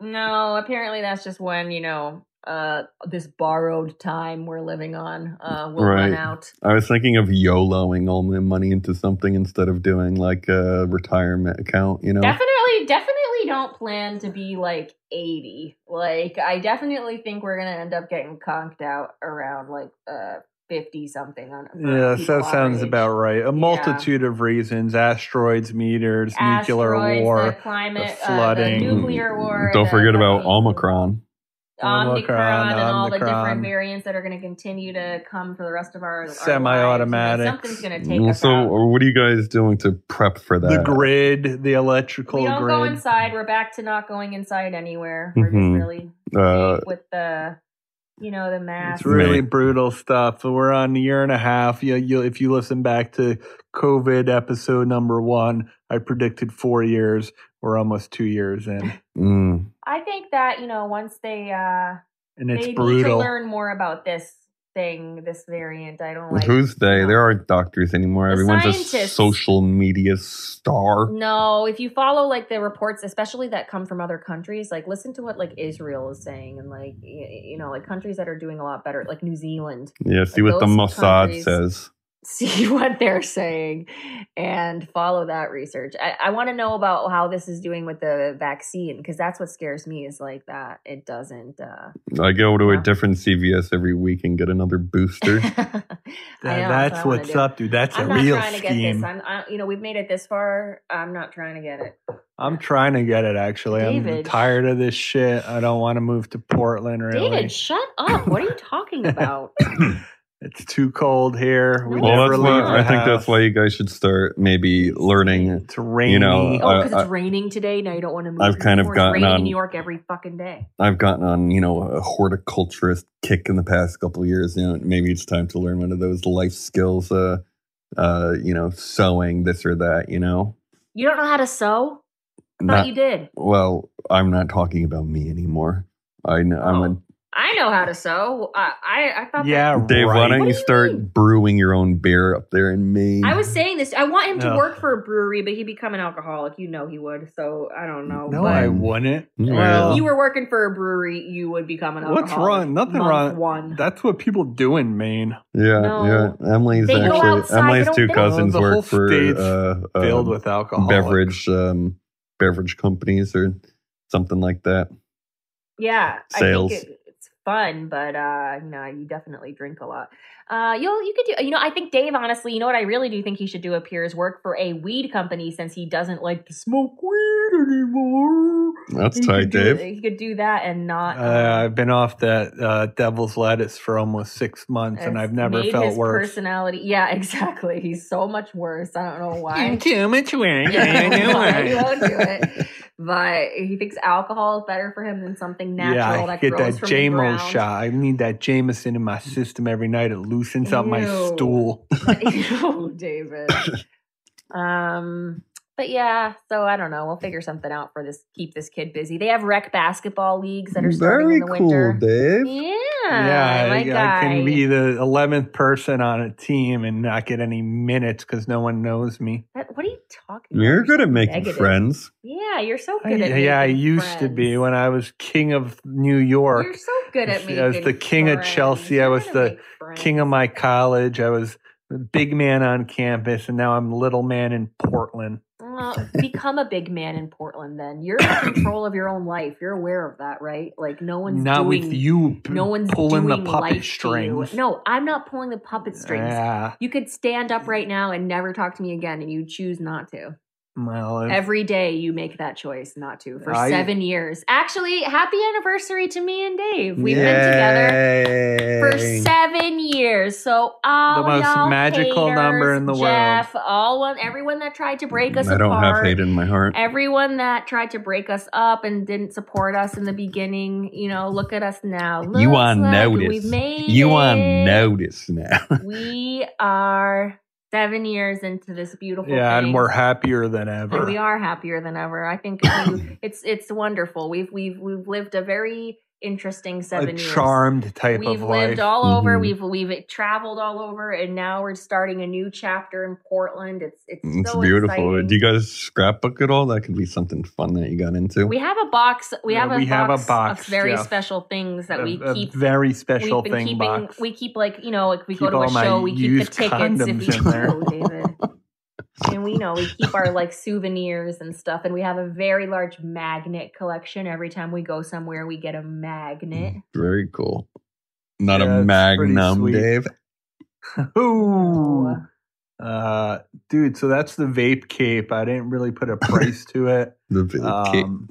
No, apparently that's just when you know uh, this borrowed time we're living on uh, will run out. I was thinking of YOLOing all my money into something instead of doing like a retirement account, you know? Definitely, definitely don't plan to be like 80. Like, I definitely think we're going to end up getting conked out around like uh 50 something. On for Yes, that our sounds about right. A multitude of reasons asteroids, meters, nuclear war. the climate, the uh, flooding. the nuclear war. Don't the forget about fucking Omicron. Omicron, Omicron, and all the different variants that are going to continue to come for the rest of our, our lives. Semi-automatics. Something's going to take Well, us so, out. what are you guys doing to prep for that? the grid, the electrical We don't go inside. We're back to not going inside anywhere. We're Mhm. just really Uh, with the, you know, the mask. It's really Right. brutal stuff. We're on a year and a half. You, you, if you listen back to COVID episode number one, I predicted four years. We're almost two years in, mm, I think that you know once they uh and it's they need to learn more about this thing, this variant. I don't like. who's they? There aren't doctors anymore. The Everyone's a social media star. No, if you follow like the reports, especially that come from other countries, like listen to what like Israel is saying, and like you know, like countries that are doing a lot better, like New Zealand. Yeah, see what the Mossad countries- says. See what they're saying and follow that research. I, I want to know about how this is doing with the vaccine because that's what scares me is like that it doesn't. Uh, I go to Yeah. a different CVS every week and get another booster. I know, That- that's what I that's wanna what's do. up, dude. That's I'm a not real trying to get scheme. this. I'm, I, you know, we've made it this far. I'm not trying to get it. I'm trying to get it actually. I'm tired of this shit. I don't want to move to Portland really. David, shut up. What are you talking about? It's too cold here. We well, never that's leave why the I think that's why you guys should start maybe learning. It's rainy. You know, oh, because it's raining today. Now you don't want to move. I've kind of gotten on- in New York every fucking day. I've gotten on, you know, a horticulturist kick in the past couple of years. You know, maybe it's time to learn one of those life skills. Uh, uh, you know, sewing this or that. You know, You don't know how to sew? I thought not you did. well. I'm not talking about me anymore. I know. I'm a Oh. I know how to sew. I I, I thought. yeah, That, Dave, why don't What you do start mean? brewing your own beer up there in Maine? I was saying this. I want him to No. work for a brewery, but he'd become an alcoholic. You know he would. So I don't know. No, but I wouldn't. Well, if you were working for a brewery, you would become an alcoholic. What's wrong? Nothing wrong. One. That's what people do in Maine. Yeah, No. yeah. Emily's They actually outside, Emily's two cousins The work for state's uh, Filled um, with alcohol. beverage um, beverage companies or something like that. Yeah, Sales. I think it, it's fun, but uh, you know, you definitely drink a lot. Uh, you'll you could do. You know, I think Dave. Honestly, you know what I really do think he should do up here is work for a weed company since he doesn't like to smoke weed anymore. That's He tight, could do- Dave. He could do that and not. Uh, I've been off that uh, devil's lettuce for almost six months, and I've never made felt his worse. personality. Yeah, exactly. He's so much worse. I don't know why. too much work. Yeah, he won't do it. But he thinks alcohol is better for him than something natural yeah, I that get grows that from the JMO shot. I need that Jameson in my system every night. It loosens up my Ew. stool. Ew, David. Um, but yeah, so I don't know. We'll figure something out for this. Keep this kid busy. They have rec basketball leagues that are starting Very in the cool, winter. Dave. Yeah, yeah, oh my I, guy. I can be the eleventh person on a team and not get any minutes because no one knows me. That- what are you talking? about? You're good so at making negative. friends. Yeah, you're so I, good at. yeah, I making used to be when I was king of New York. You're so good at I making. was the king of. Chelsea. I You're was the king of my college. I was the big man on campus, and now I'm little man in Portland. Well, become a big man in Portland. Then you're in control of your own life. You're aware of that, right? Like no one's Not doing, with you No one's pulling the puppet strings. No, I'm not pulling the puppet strings. Yeah. You could stand up right now and never talk to me again, and you choose not to. Well, if- Every day you make that choice not to for I- seven years. Actually, happy anniversary to me and Dave. We've been together for seven years. So all The most y'all magical haters, number in the world. Jeff, all one, everyone that tried to break us up. I don't have hate in my heart. everyone that tried to break us up and didn't support us in the beginning. You know, look at us now. You Looks on like notice. We've made You it. on notice now. We are seven years into this beautiful. yeah, thing. and we're happier than ever. And we are happier than ever. I think it's it's wonderful. We've we've we've lived a very interesting a seven years. charmed type We've of life. We've lived all over. Mhm. We've we've traveled all over, and now we're starting a new chapter in Portland. It's it's It's so beautiful. exciting. Do you guys scrapbook at all? That could be something fun that you got into. we have a box. We Yeah, have a we box, have a box, of very Jeff. special things that a, we a keep. very special we've been thing keeping. box. We keep like you know, like we Keep go to a show. We keep the tickets. If condoms we, in there. Oh, David. and we know we keep our like souvenirs and stuff and we have a very large magnet collection every time we go somewhere we get a magnet Very cool. Not Yeah, a magnum. Dave. Ooh. Uh, dude, so that's the vape cape. I didn't really put a price to it. The vi- ca- Um,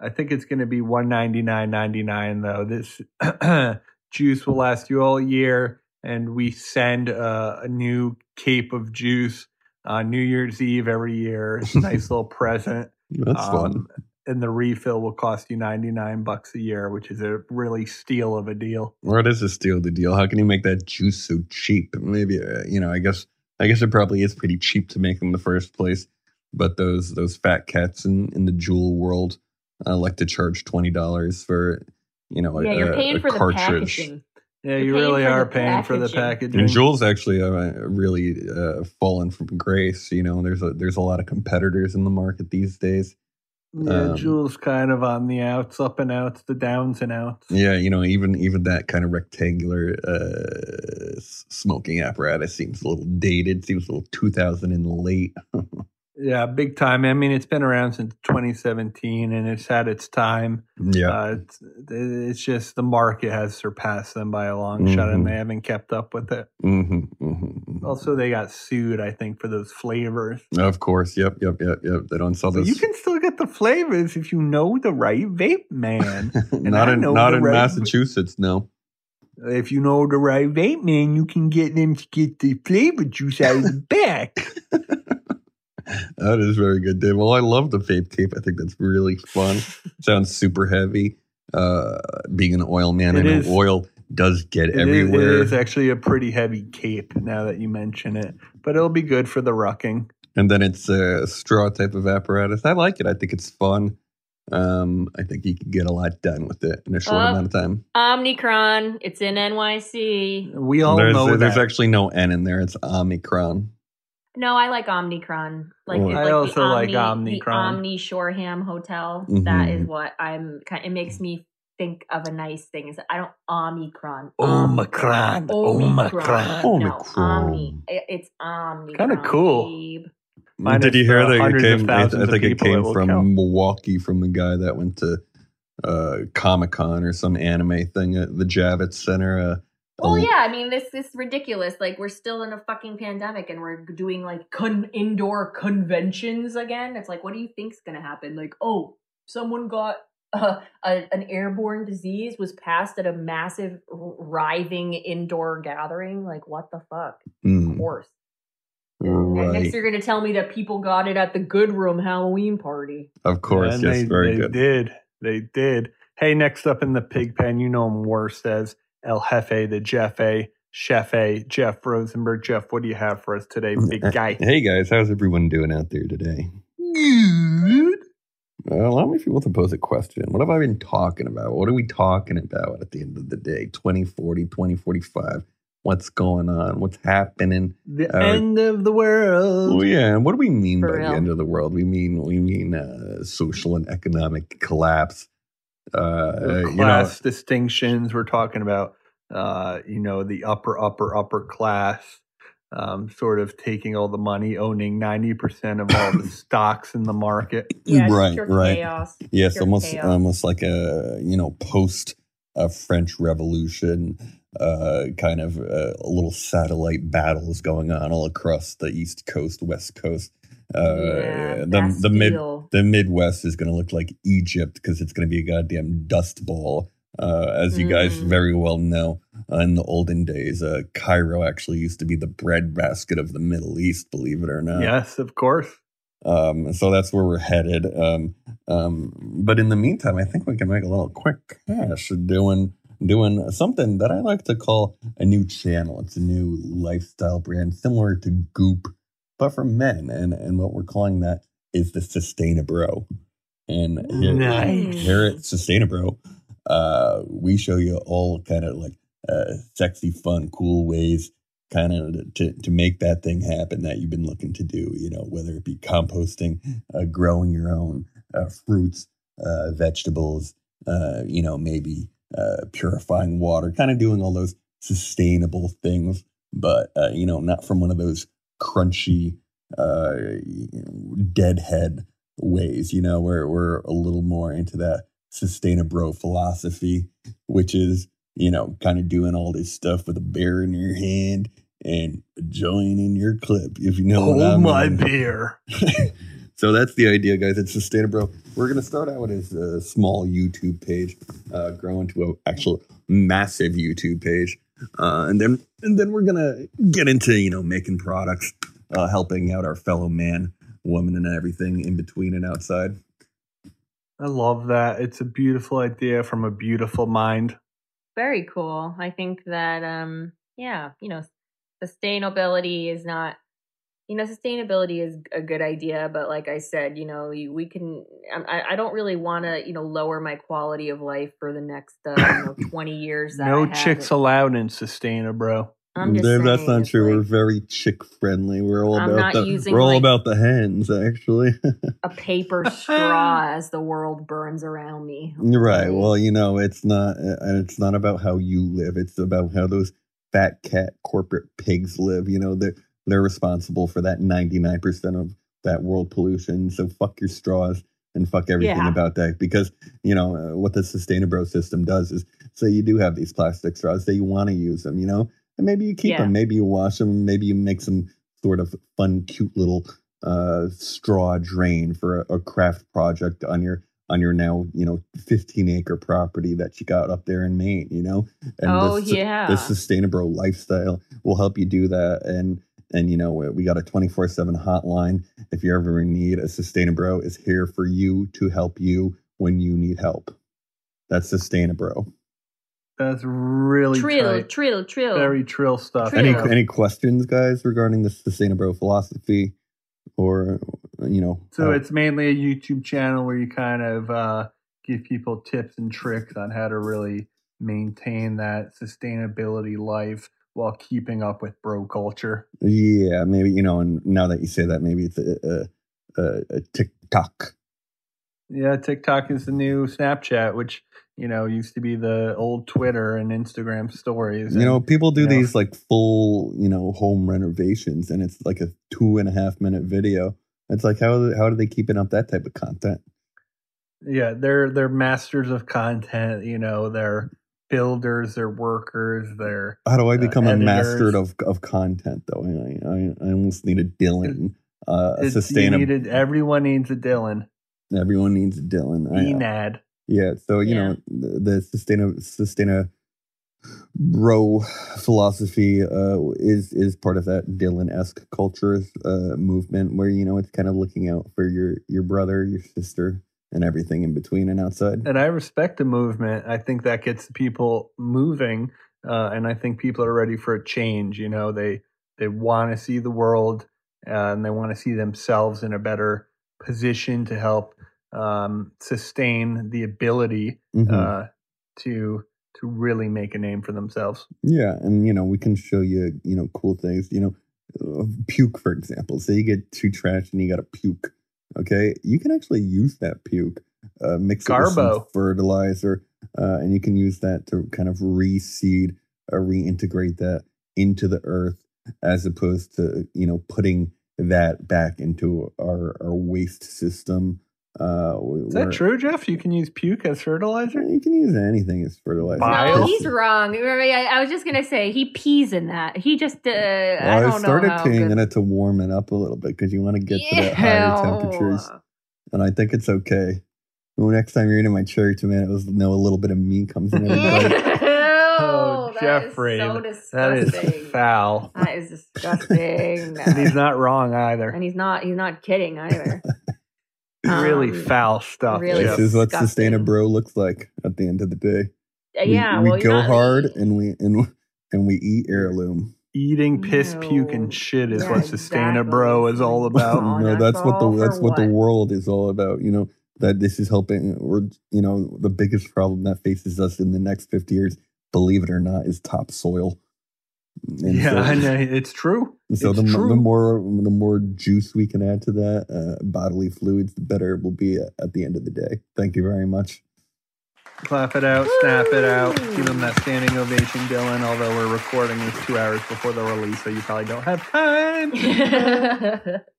I think it's going to be one ninety nine ninety nine though. This juice will last you all year, and we send uh, a new cape of juice on New Year's Eve every year. It's a nice little present. That's fun. Um, And the refill will cost you ninety nine bucks a year, which is a really steal of a deal. What is a steal the deal? How can you make that juice so cheap? Maybe uh, you know. I guess. I guess it probably is pretty cheap to make in the first place. But those those fat cats in in the Juul world uh, like to charge twenty dollars for you know a, you're paying a for the cartridge. packaging Yeah, You're you paying really are paying for the packaging. packaging. And Juul's actually uh, really uh, fallen from grace. You know, there's a there's a lot of competitors in the market these days. Yeah, Um, Juul's kind of on the outs, up and outs, the downs and outs. Yeah, you know, even even that kind of rectangular uh, smoking apparatus seems a little dated, seems a little 2000 and late. Yeah, big time. I mean, it's been around since 2017, and it's had its time. yeah. Uh, it's, it's just the market has surpassed them by a long shot, Mhm. and they haven't kept up with it. hmm hmm Also, they got sued, I think, for those flavors. Of course. Yep. Yep. Yep. Yep. They don't sell So this. you can still get the flavors if you know the right vape man. not in not in right- Massachusetts. No. if you know the right vape man, you can get them to get the flavor juice out of the back. That is very good, Dave. Well, I love the vape cape. I think that's really fun. Sounds super heavy. Uh, being an oil man, It I know is. oil does get it everywhere. is actually a pretty heavy cape now that you mention it, but it'll be good for the rucking. and then it's a straw type of apparatus. I like it. I think it's fun. Um, I think you can get a lot done with it in a short Uh, amount of time. Omnicron. It's in NYC. We all there's know there's that. actually no N in there. It's Omicron. No, I like Omnicron. Like, Oh. I like also the like Omni, The Omni Shoreham Hotel. That is what I'm. kind It makes me think of a nice thing. Is I don't Omicron. Omicron. Omicron. No, Omicron. Omni. It's Omnicron. Kinda cool. babe. Minus Did you hear that? It came, I, I thousands of think it people came will from kill. Milwaukee from a guy that went to uh, Comic Con or some anime thing at the Javits Center. Uh, Well, yeah. I mean, this is ridiculous. Like, we're still in a fucking pandemic, and we're doing like con- indoor conventions again. It's like, what do you think's gonna happen? Like, oh, someone got uh, a, an airborne disease, was passed at a massive, writhing indoor gathering. Like, what the fuck? Of Mm, course. And right. next, you're gonna tell me that people got it at the Good Room Halloween party. Of course, And yes, they, very they good. did. They did. Hey, next up in the pig pen, you know him worst as El Jefe, the Jeff A, Chef A, Jeff Rosenberg. Jeff, what do you have for us today, big guy? Hey guys, how's everyone doing out there today? Good. Uh, allow me if you want to pose a question. What have I been talking about? What are we talking about at the end of the day? 2040, 2045. What's going on? What's happening? The Uh, end of the world. Oh yeah, and what do we mean For by real. the end of the world? We mean we mean uh, social and economic collapse. Uh, The you know, class distinctions. We're talking about, uh, you know, the upper, upper, upper class, um, sort of taking all the money, owning ninety percent of all the stocks in the market. Yeah, right, right. chaos. Yes, pure almost chaos. almost like a you know post uh, French Revolution uh, kind of uh, little satellite battles going on all across the East Coast, West Coast. Uh, yeah, the the mid the Midwest is going to look like Egypt because it's going to be a goddamn dust bowl. Uh, as you guys Mm. very well know, uh, in the olden days, uh, Cairo actually used to be the breadbasket of the Middle East. Believe it or not. yes, of course. Um, so that's where we're headed. Um, um, but in the meantime, I think we can make a little quick cash doing doing something that I like to call a new channel. It's a new lifestyle brand similar to Goop, but for men. And and what we're calling that is the Sustainabro. And here, Nice. here at Sustainabro, uh, we show you all kind of like uh, sexy, fun, cool ways kind of to, to make that thing happen that you've been looking to do, you know, whether it be composting, uh, growing your own uh, fruits, uh, vegetables, uh, you know, maybe uh, purifying water, kind of doing all those sustainable things, but, uh, you know, not from one of those crunchy, uh, deadhead ways, you know, where we're a little more into that sustainabro philosophy, which is, you know, kind of doing all this stuff with a bear in your hand and joining your clip, if you know what I Oh mean. my beer. so that's the idea, guys. It's Sustainabro. We're going to start out as a small YouTube page, uh, grow into an actual massive YouTube page. Uh, and then and then we're gonna get into you know making products, uh, helping out our fellow man, woman, and everything in between and outside. I love that. It's a beautiful idea from a beautiful mind. very cool. I think that um yeah, you know, sustainability is not you know, sustainability is a good idea, but like I said, you know, we can. I, I don't really want to, you know, lower my quality of life for the next, uh, you know, twenty years. That I No have chicks it. allowed in Sustaina, bro. I'm that's not it's true. We're very chick friendly. We're all I'm about the using, we're all like- about the hens, actually. a paper straw as the world burns around me. You're right. Well, you know, it's not uh, and it's not about how you live. It's about how those fat cat corporate pigs live. You know, they're they're responsible for that 99% of that world pollution. So fuck your straws and fuck everything Yeah. about that because you know uh, what the sustainabro system does is say you do have these plastic straws say you want to use them you know and maybe you keep Yeah. them maybe you wash them maybe you make some sort of fun cute little uh straw drain for a, a craft project on your on your now you know 15 acre property that you got up there in maine you know and oh the, su- yeah. the sustainable lifestyle will help you do that and and you know we got a 24-7 hotline if you ever in need a sustainabro is here for you to help you when you need help that's sustainabro That's really trill, tight. trill, trill. Very trill stuff. Trill. any any questions guys regarding the sustainabro philosophy or you know So uh, it's mainly a YouTube channel where you kind of uh, give people tips and tricks on how to really maintain that sustainability life while keeping up with bro culture. yeah maybe you know and now that you say that maybe it's a, a, a, a tiktok Yeah, TikTok is the new Snapchat, which you know used to be the old Twitter and Instagram stories. you know people do you know. these like full you know home renovations and it's like a two and a half minute video it's like how how are they keeping up that type of content yeah, they're they're masters of content. You know, they're builders, they're workers, they're how do i uh, become a master of, of content though? I i, I almost need a dylan uh a sustainable needed- everyone needs a Dylan. everyone needs a dylan. Enad. Yeah, so you know the, the sustain sustain bro philosophy uh, is is part of that Dylan esque culture uh, movement where you know it's kind of looking out for your your brother, your sister, and everything in between and outside. And I respect the movement. I think that gets people moving, uh, and I think people are ready for a change. You know, they they want to see the world, uh, and they want to see themselves in a better position to help um, sustain the ability Mhm. uh, to to really make a name for themselves. yeah, and you know we can show you you know cool things. You know, uh, puke for example. Say you get too trash and you got to puke. Okay, you can actually use that puke, uh, mix it with some fertilizer, uh, and you can use that to kind of reseed or reintegrate that into the earth, as opposed to you know putting that back into our our waste system. Uh, Is that true, Jeff? You can use puke as fertilizer. You can use anything as fertilizer. Bile? No, he's wrong. Remember, I, I was just gonna say he pees in that. He just uh, I Well, don't I started know peeing good- in it to warm it up a little bit because you want to get to that higher temperatures. and I think it's okay. Well, next time you're eating my cherry tomatoes, know a little bit of meat comes in every bite. Oh, Ew, that is Jeffrey, so That is foul. That is disgusting. and he's not wrong either. and he's not he's not kidding either. Really Um, foul stuff. really Jeff. this is what disgusting. sustainable bro looks like at the end of the day. Uh, We, yeah, we well, go not- hard and we and and we eat heirloom. Eating piss, puke, and shit is Yeah, what Sustainabro is all about. No, that's what the that's what the world is all about. You know that this is helping. We're you know the biggest problem that faces us in the next fifty years. Believe it or not, is topsoil. And yeah, so- I know, it's true. So It's the, true. the more the more juice we can add to that uh, bodily fluids, the better it will be at, at the end of the day. Thank you very much. Clap it out, snap it out. Give them that standing ovation, Dylan. Although we're recording this two hours before the release, so you probably don't have time.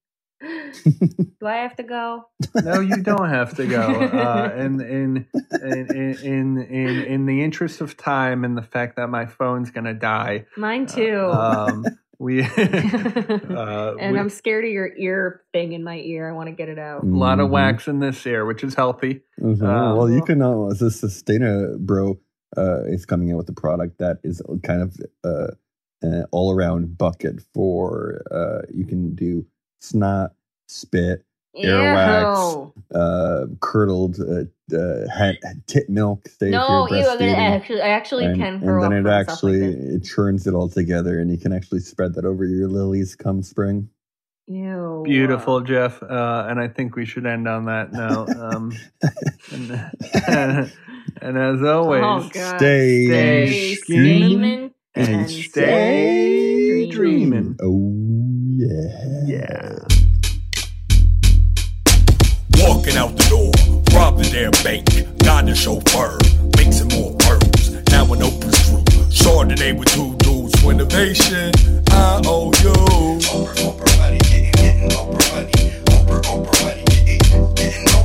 Do I have to go? no, you don't have to go. Uh, in, in, in, in, in, in the interest of time and the fact that my phone's going to die, Mine too. um, we. uh, and we- I'm scared of your ear thing in my ear. I want to get it out. a lot of Mhm. wax in this ear, which is healthy. Mhm. Um, well, you can uh, as a sustainer bro uh, is coming out with a product that is kind of uh, an all around bucket for uh, you can do snot, spit, Earwax. Ew. uh, curdled uh, uh, hat, tit milk. Say No, ew, you're I'm gonna actually, I actually and, can and then it actually like it churns it all together and you can actually spread that over your lilies come spring Ew. Beautiful, Jeff. Uh, and I think we should end on that note. Um, and, and as always, Oh, stay, Stay scheming scheming and and stay stay dreaming. dreaming. oh yeah Yeah. Walking out the door, robbing their bank. Got the chauffeur, mixing more pearls. Now an open screw. Chardonnay with two dudes Twinnovation, I owe you. Oprah, Oprah money, getting, getting Oprah money. Oprah, Oprah money, getting, getting Oprah